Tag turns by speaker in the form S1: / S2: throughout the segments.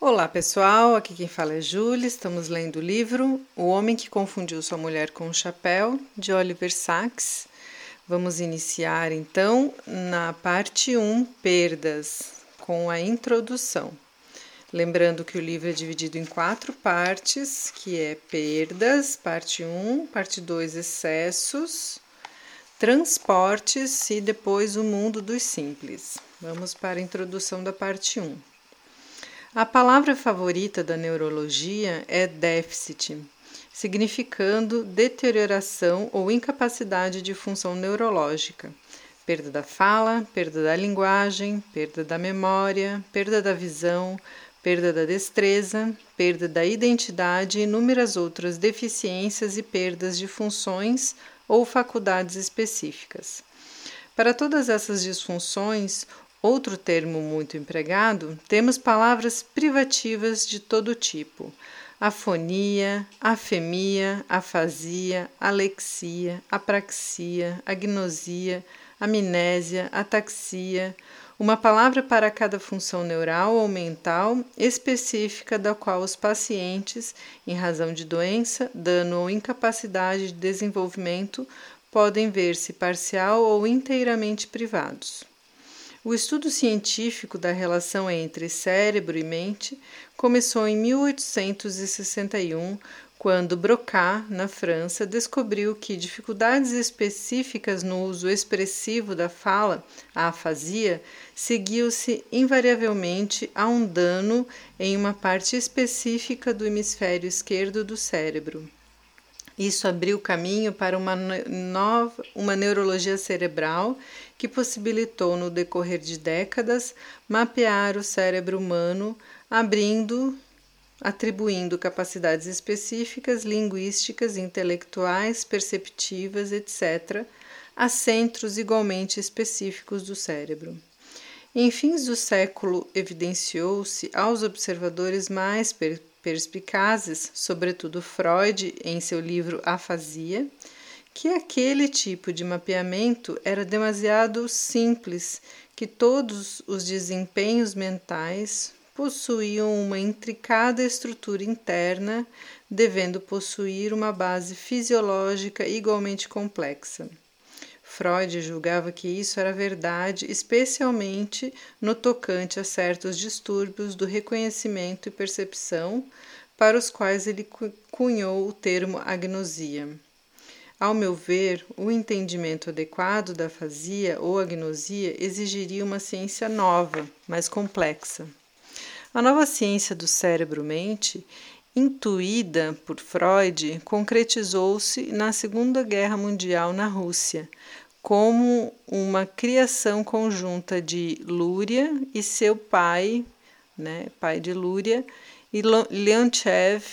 S1: Olá pessoal, aqui quem fala é Júlia. Estamos lendo o livro O Homem que Confundiu Sua Mulher com um Chapéu, de Oliver Sacks. Vamos iniciar então na parte 1, Perdas, com a introdução. Lembrando que o livro é dividido em quatro partes, que é Perdas, parte 1, parte 2, Excessos, Transportes e depois o Mundo dos Simples. Vamos para a introdução da parte 1. A palavra favorita da neurologia é déficit, significando deterioração ou incapacidade de função neurológica, perda da fala, perda da linguagem, perda da memória, perda da visão, perda da destreza, perda da identidade e inúmeras outras deficiências e perdas de funções ou faculdades específicas. Para todas essas disfunções, Outro termo muito empregado, temos palavras privativas de todo tipo: afonia, afemia, afasia, alexia, apraxia, agnosia, amnésia, ataxia, uma palavra para cada função neural ou mental específica da qual os pacientes, em razão de doença, dano ou incapacidade de desenvolvimento, podem ver-se parcial ou inteiramente privados. O estudo científico da relação entre cérebro e mente começou em 1861, quando Broca, na França, descobriu que dificuldades específicas no uso expressivo da fala, a afasia, seguiu-se invariavelmente a um dano em uma parte específica do hemisfério esquerdo do cérebro. Isso abriu caminho para uma nova uma neurologia cerebral que possibilitou no decorrer de décadas mapear o cérebro humano, abrindo atribuindo capacidades específicas linguísticas, intelectuais, perceptivas, etc., a centros igualmente específicos do cérebro. Em fins do século, evidenciou-se aos observadores mais perspicazes, sobretudo Freud em seu livro Afasia, que aquele tipo de mapeamento era demasiado simples, que todos os desempenhos mentais possuíam uma intricada estrutura interna, devendo possuir uma base fisiológica igualmente complexa. Freud julgava que isso era verdade, especialmente no tocante a certos distúrbios do reconhecimento e percepção, para os quais ele cunhou o termo agnosia. Ao meu ver, o entendimento adequado da afasia ou agnosia exigiria uma ciência nova, mais complexa. A nova ciência do cérebro-mente, intuída por Freud, concretizou-se na Segunda Guerra Mundial na Rússia, como uma criação conjunta de Lúria e seu pai, né, pai de Lúria, e Leonchev,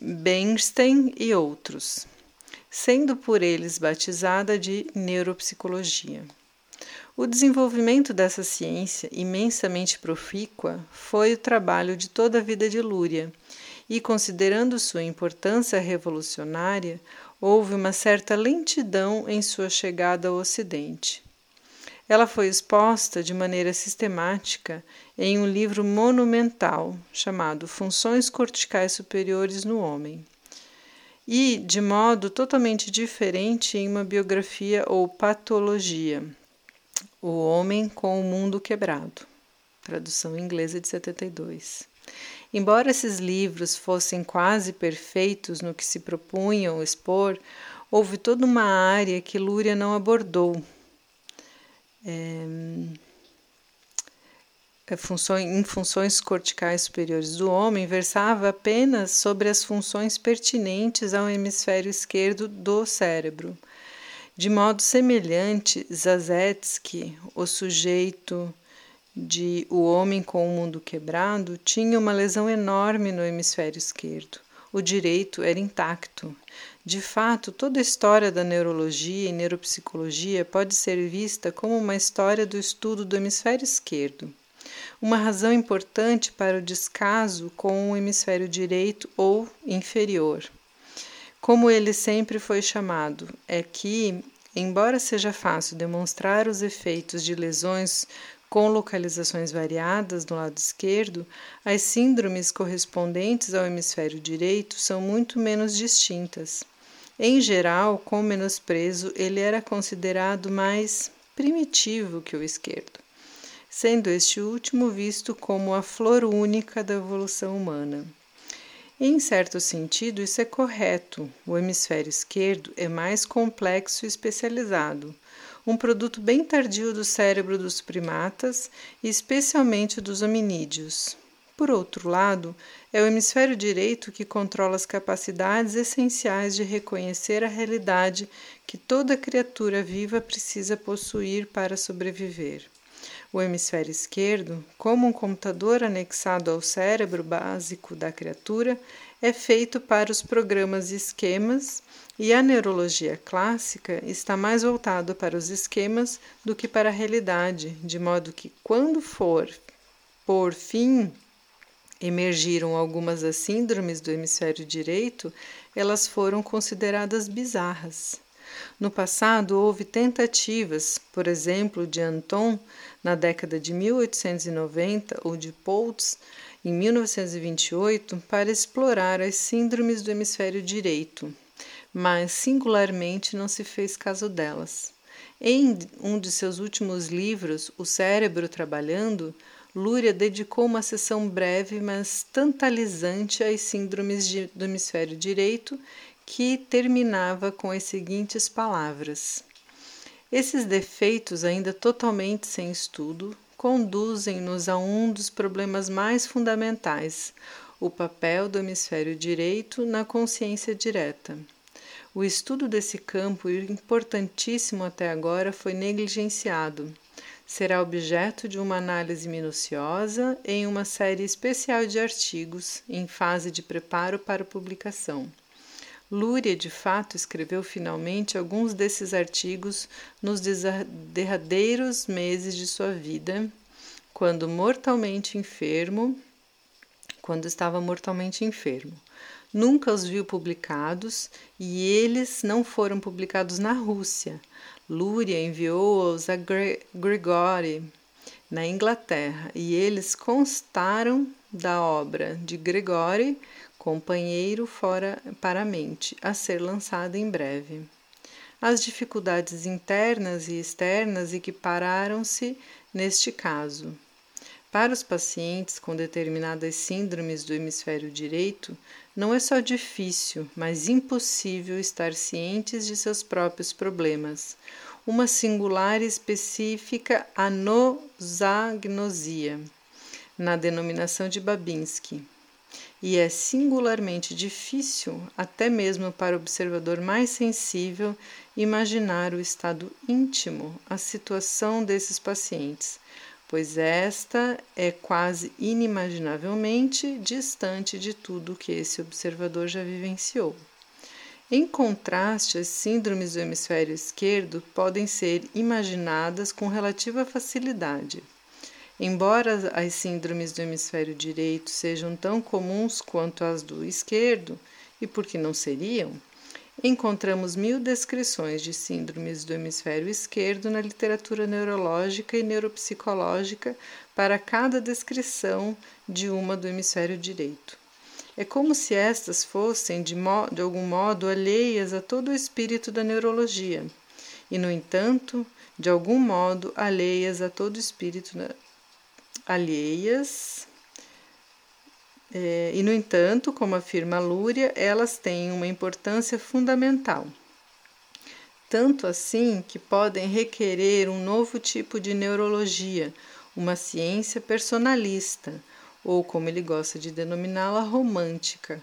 S1: Bernstein e outros, sendo por eles batizada de neuropsicologia. O desenvolvimento dessa ciência, imensamente profícua, foi o trabalho de toda a vida de Lúria, e considerando sua importância revolucionária, houve uma certa lentidão em sua chegada ao Ocidente. Ela foi exposta de maneira sistemática em um livro monumental chamado Funções Corticais Superiores no Homem, e de modo totalmente diferente em uma biografia ou patologia, O Homem com o Mundo Quebrado, tradução inglesa de 72. Embora esses livros fossem quase perfeitos no que se propunham expor, houve toda uma área que Lúria não abordou. É, em funções corticais superiores do homem, versava apenas sobre as funções pertinentes ao hemisfério esquerdo do cérebro. De modo semelhante, Zazetsky, o sujeito de O Homem com o Mundo Quebrado tinha uma lesão enorme no hemisfério esquerdo. O direito era intacto. De fato, toda a história da neurologia e neuropsicologia pode ser vista como uma história do estudo do hemisfério esquerdo. Uma razão importante para o descaso com o hemisfério direito ou inferior. Como ele sempre foi chamado, é que, embora seja fácil demonstrar os efeitos de lesões Com localizações variadas no lado esquerdo, as síndromes correspondentes ao hemisfério direito são muito menos distintas. Em geral, com menosprezo, ele era considerado mais primitivo que o esquerdo, sendo este último visto como a flor única da evolução humana. Em certo sentido, isso é correto. O hemisfério esquerdo é mais complexo e especializado um produto bem tardio do cérebro dos primatas e especialmente dos hominídeos. Por outro lado, é o hemisfério direito que controla as capacidades essenciais de reconhecer a realidade que toda criatura viva precisa possuir para sobreviver. O hemisfério esquerdo, como um computador anexado ao cérebro básico da criatura, é feito para os programas e esquemas e a neurologia clássica está mais voltada para os esquemas do que para a realidade, de modo que, quando for, por fim, emergiram algumas das síndromes do hemisfério direito, elas foram consideradas bizarras. No passado, houve tentativas, por exemplo, de Anton, na década de 1890, ou de Poltz, em 1928, para explorar as síndromes do hemisfério direito mas singularmente não se fez caso delas. Em um de seus últimos livros, O Cérebro Trabalhando, Lúria dedicou uma sessão breve, mas tantalizante às síndromes do hemisfério direito, que terminava com as seguintes palavras: Esses defeitos, ainda totalmente sem estudo, conduzem-nos a um dos problemas mais fundamentais, o papel do hemisfério direito na consciência direta. O estudo desse campo, importantíssimo até agora, foi negligenciado. Será objeto de uma análise minuciosa em uma série especial de artigos em fase de preparo para publicação. Lúria, de fato, escreveu finalmente alguns desses artigos nos derradeiros meses de sua vida, quando mortalmente enfermo, quando estava mortalmente enfermo nunca os viu publicados e eles não foram publicados na Rússia. Lúria enviou-os a Grigori, na Inglaterra, e eles constaram da obra de Gregori, companheiro fora para a mente, a ser lançada em breve. As dificuldades internas e externas equipararam-se neste caso. Para os pacientes com determinadas síndromes do hemisfério direito, não é só difícil, mas impossível estar cientes de seus próprios problemas. Uma singular e específica anosagnosia, na denominação de Babinski. E é singularmente difícil, até mesmo para o observador mais sensível, imaginar o estado íntimo, a situação desses pacientes pois esta é quase inimaginavelmente distante de tudo que esse observador já vivenciou. Em contraste, as síndromes do hemisfério esquerdo podem ser imaginadas com relativa facilidade. Embora as síndromes do hemisfério direito sejam tão comuns quanto as do esquerdo, e por que não seriam? Encontramos mil descrições de síndromes do hemisfério esquerdo na literatura neurológica e neuropsicológica para cada descrição de uma do hemisfério direito. É como se estas fossem, de, de algum modo, alheias a todo o espírito da neurologia, e, no entanto, de algum modo, alheias a todo o espírito da, alheias é, e, no entanto, como afirma Lúria, elas têm uma importância fundamental. Tanto assim que podem requerer um novo tipo de neurologia, uma ciência personalista, ou como ele gosta de denominá-la, romântica,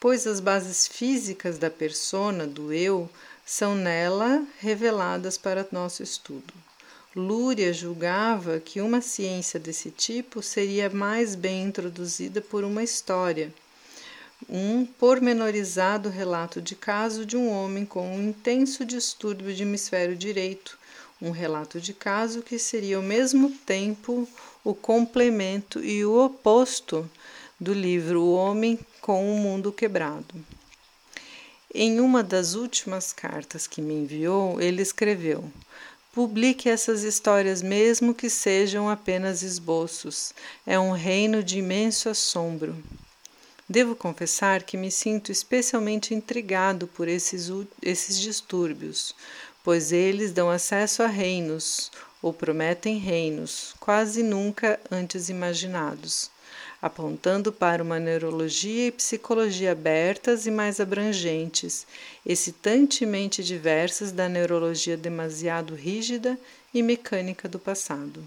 S1: pois as bases físicas da persona, do eu, são nela reveladas para nosso estudo. Lúria julgava que uma ciência desse tipo seria mais bem introduzida por uma história, um pormenorizado relato de caso de um homem com um intenso distúrbio de hemisfério direito, um relato de caso que seria ao mesmo tempo o complemento e o oposto do livro O Homem com o Mundo Quebrado. Em uma das últimas cartas que me enviou, ele escreveu: Publique essas histórias, mesmo que sejam apenas esboços. É um reino de imenso assombro. Devo confessar que me sinto especialmente intrigado por esses, esses distúrbios, pois eles dão acesso a reinos, ou prometem reinos, quase nunca antes imaginados, apontando para uma neurologia e psicologia abertas e mais abrangentes, excitantemente diversas da neurologia demasiado rígida e mecânica do passado.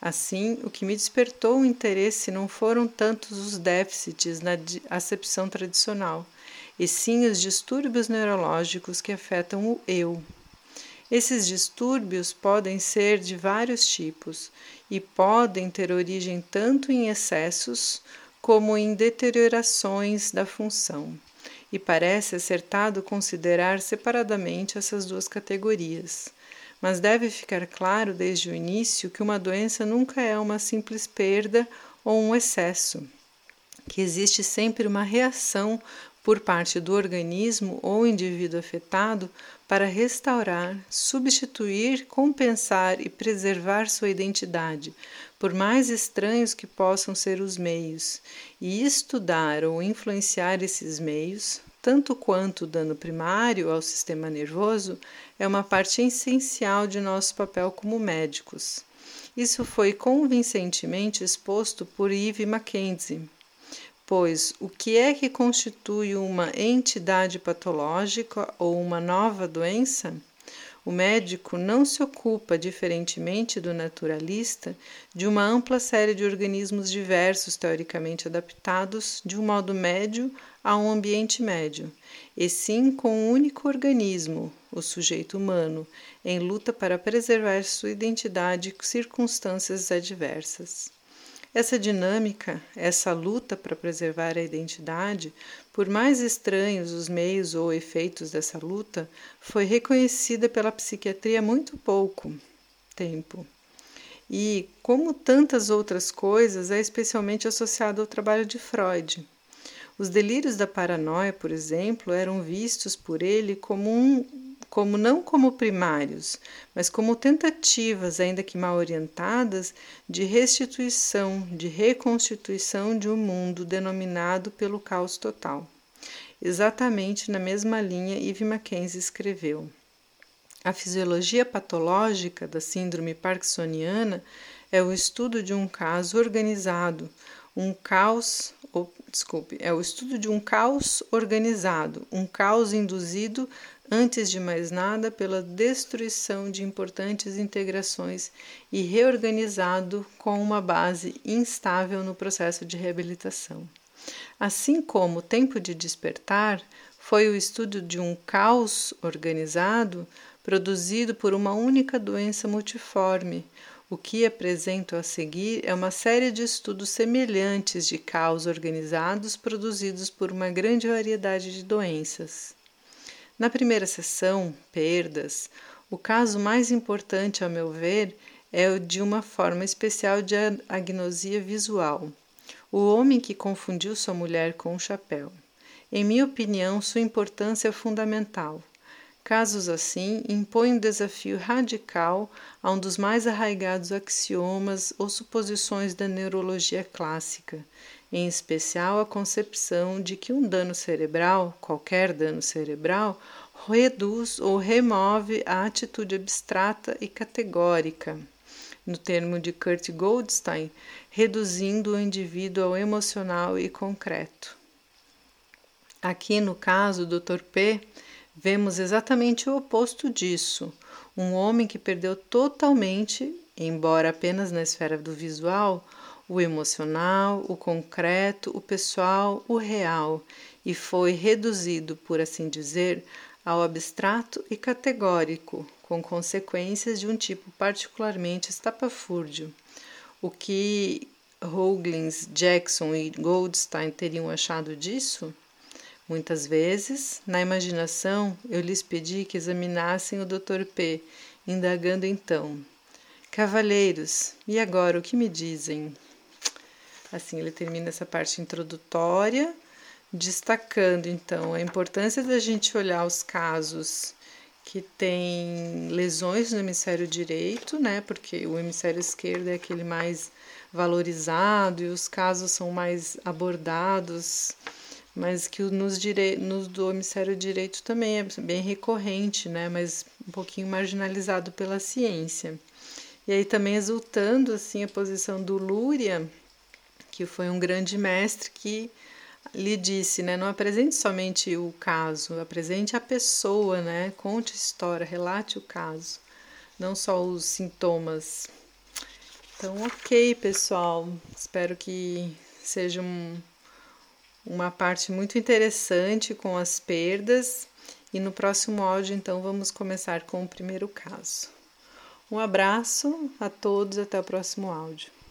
S1: Assim, o que me despertou o interesse não foram tantos os déficits na acepção tradicional, e sim os distúrbios neurológicos que afetam o eu. Esses distúrbios podem ser de vários tipos e podem ter origem tanto em excessos como em deteriorações da função, e parece acertado considerar separadamente essas duas categorias. Mas deve ficar claro desde o início que uma doença nunca é uma simples perda ou um excesso, que existe sempre uma reação por parte do organismo ou indivíduo afetado para restaurar, substituir, compensar e preservar sua identidade, por mais estranhos que possam ser os meios, e estudar ou influenciar esses meios, tanto quanto o dano primário ao sistema nervoso, é uma parte essencial de nosso papel como médicos. Isso foi convincentemente exposto por Eve Mackenzie Pois o que é que constitui uma entidade patológica ou uma nova doença? O médico não se ocupa, diferentemente do naturalista, de uma ampla série de organismos diversos, teoricamente adaptados de um modo médio a um ambiente médio, e sim com um único organismo, o sujeito humano, em luta para preservar sua identidade e circunstâncias adversas. Essa dinâmica, essa luta para preservar a identidade, por mais estranhos os meios ou efeitos dessa luta, foi reconhecida pela psiquiatria há muito pouco tempo. E, como tantas outras coisas, é especialmente associada ao trabalho de Freud. Os delírios da paranoia, por exemplo, eram vistos por ele como um como não como primários, mas como tentativas, ainda que mal orientadas, de restituição, de reconstituição de um mundo denominado pelo caos total. Exatamente na mesma linha, Eve Mackenzie escreveu. A fisiologia patológica da síndrome parkinsoniana é o estudo de um caso organizado, um caos, ou, desculpe, é o estudo de um caos organizado, um caos induzido antes de mais nada, pela destruição de importantes integrações e reorganizado com uma base instável no processo de reabilitação. Assim como o tempo de despertar foi o estudo de um caos organizado produzido por uma única doença multiforme. O que apresento a seguir é uma série de estudos semelhantes de caos organizados produzidos por uma grande variedade de doenças. Na primeira sessão, perdas, o caso mais importante, a meu ver, é o de uma forma especial de agnosia visual. O homem que confundiu sua mulher com um chapéu. Em minha opinião, sua importância é fundamental. Casos assim impõem um desafio radical a um dos mais arraigados axiomas ou suposições da neurologia clássica, em especial a concepção de que um dano cerebral, qualquer dano cerebral, reduz ou remove a atitude abstrata e categórica, no termo de Kurt Goldstein, reduzindo o indivíduo ao emocional e concreto. Aqui no caso do Dr. P, vemos exatamente o oposto disso: um homem que perdeu totalmente, embora apenas na esfera do visual, o emocional, o concreto, o pessoal, o real, e foi reduzido, por assim dizer, ao abstrato e categórico, com consequências de um tipo particularmente estapafúrdio. O que Roglins, Jackson e Goldstein teriam achado disso? Muitas vezes, na imaginação, eu lhes pedi que examinassem o Dr. P, indagando então: Cavalheiros, e agora o que me dizem? Assim ele termina essa parte introdutória, destacando então a importância da gente olhar os casos que tem lesões no hemisfério direito, né? Porque o hemisfério esquerdo é aquele mais valorizado e os casos são mais abordados, mas que nos, dire... nos do hemisfério direito também é bem recorrente, né? Mas um pouquinho marginalizado pela ciência. E aí também exultando assim a posição do Lúria, que foi um grande mestre que lhe disse, né, não apresente somente o caso, apresente a pessoa, né, conte a história, relate o caso, não só os sintomas. Então, ok, pessoal, espero que seja um, uma parte muito interessante com as perdas e no próximo áudio, então, vamos começar com o primeiro caso. Um abraço a todos, até o próximo áudio.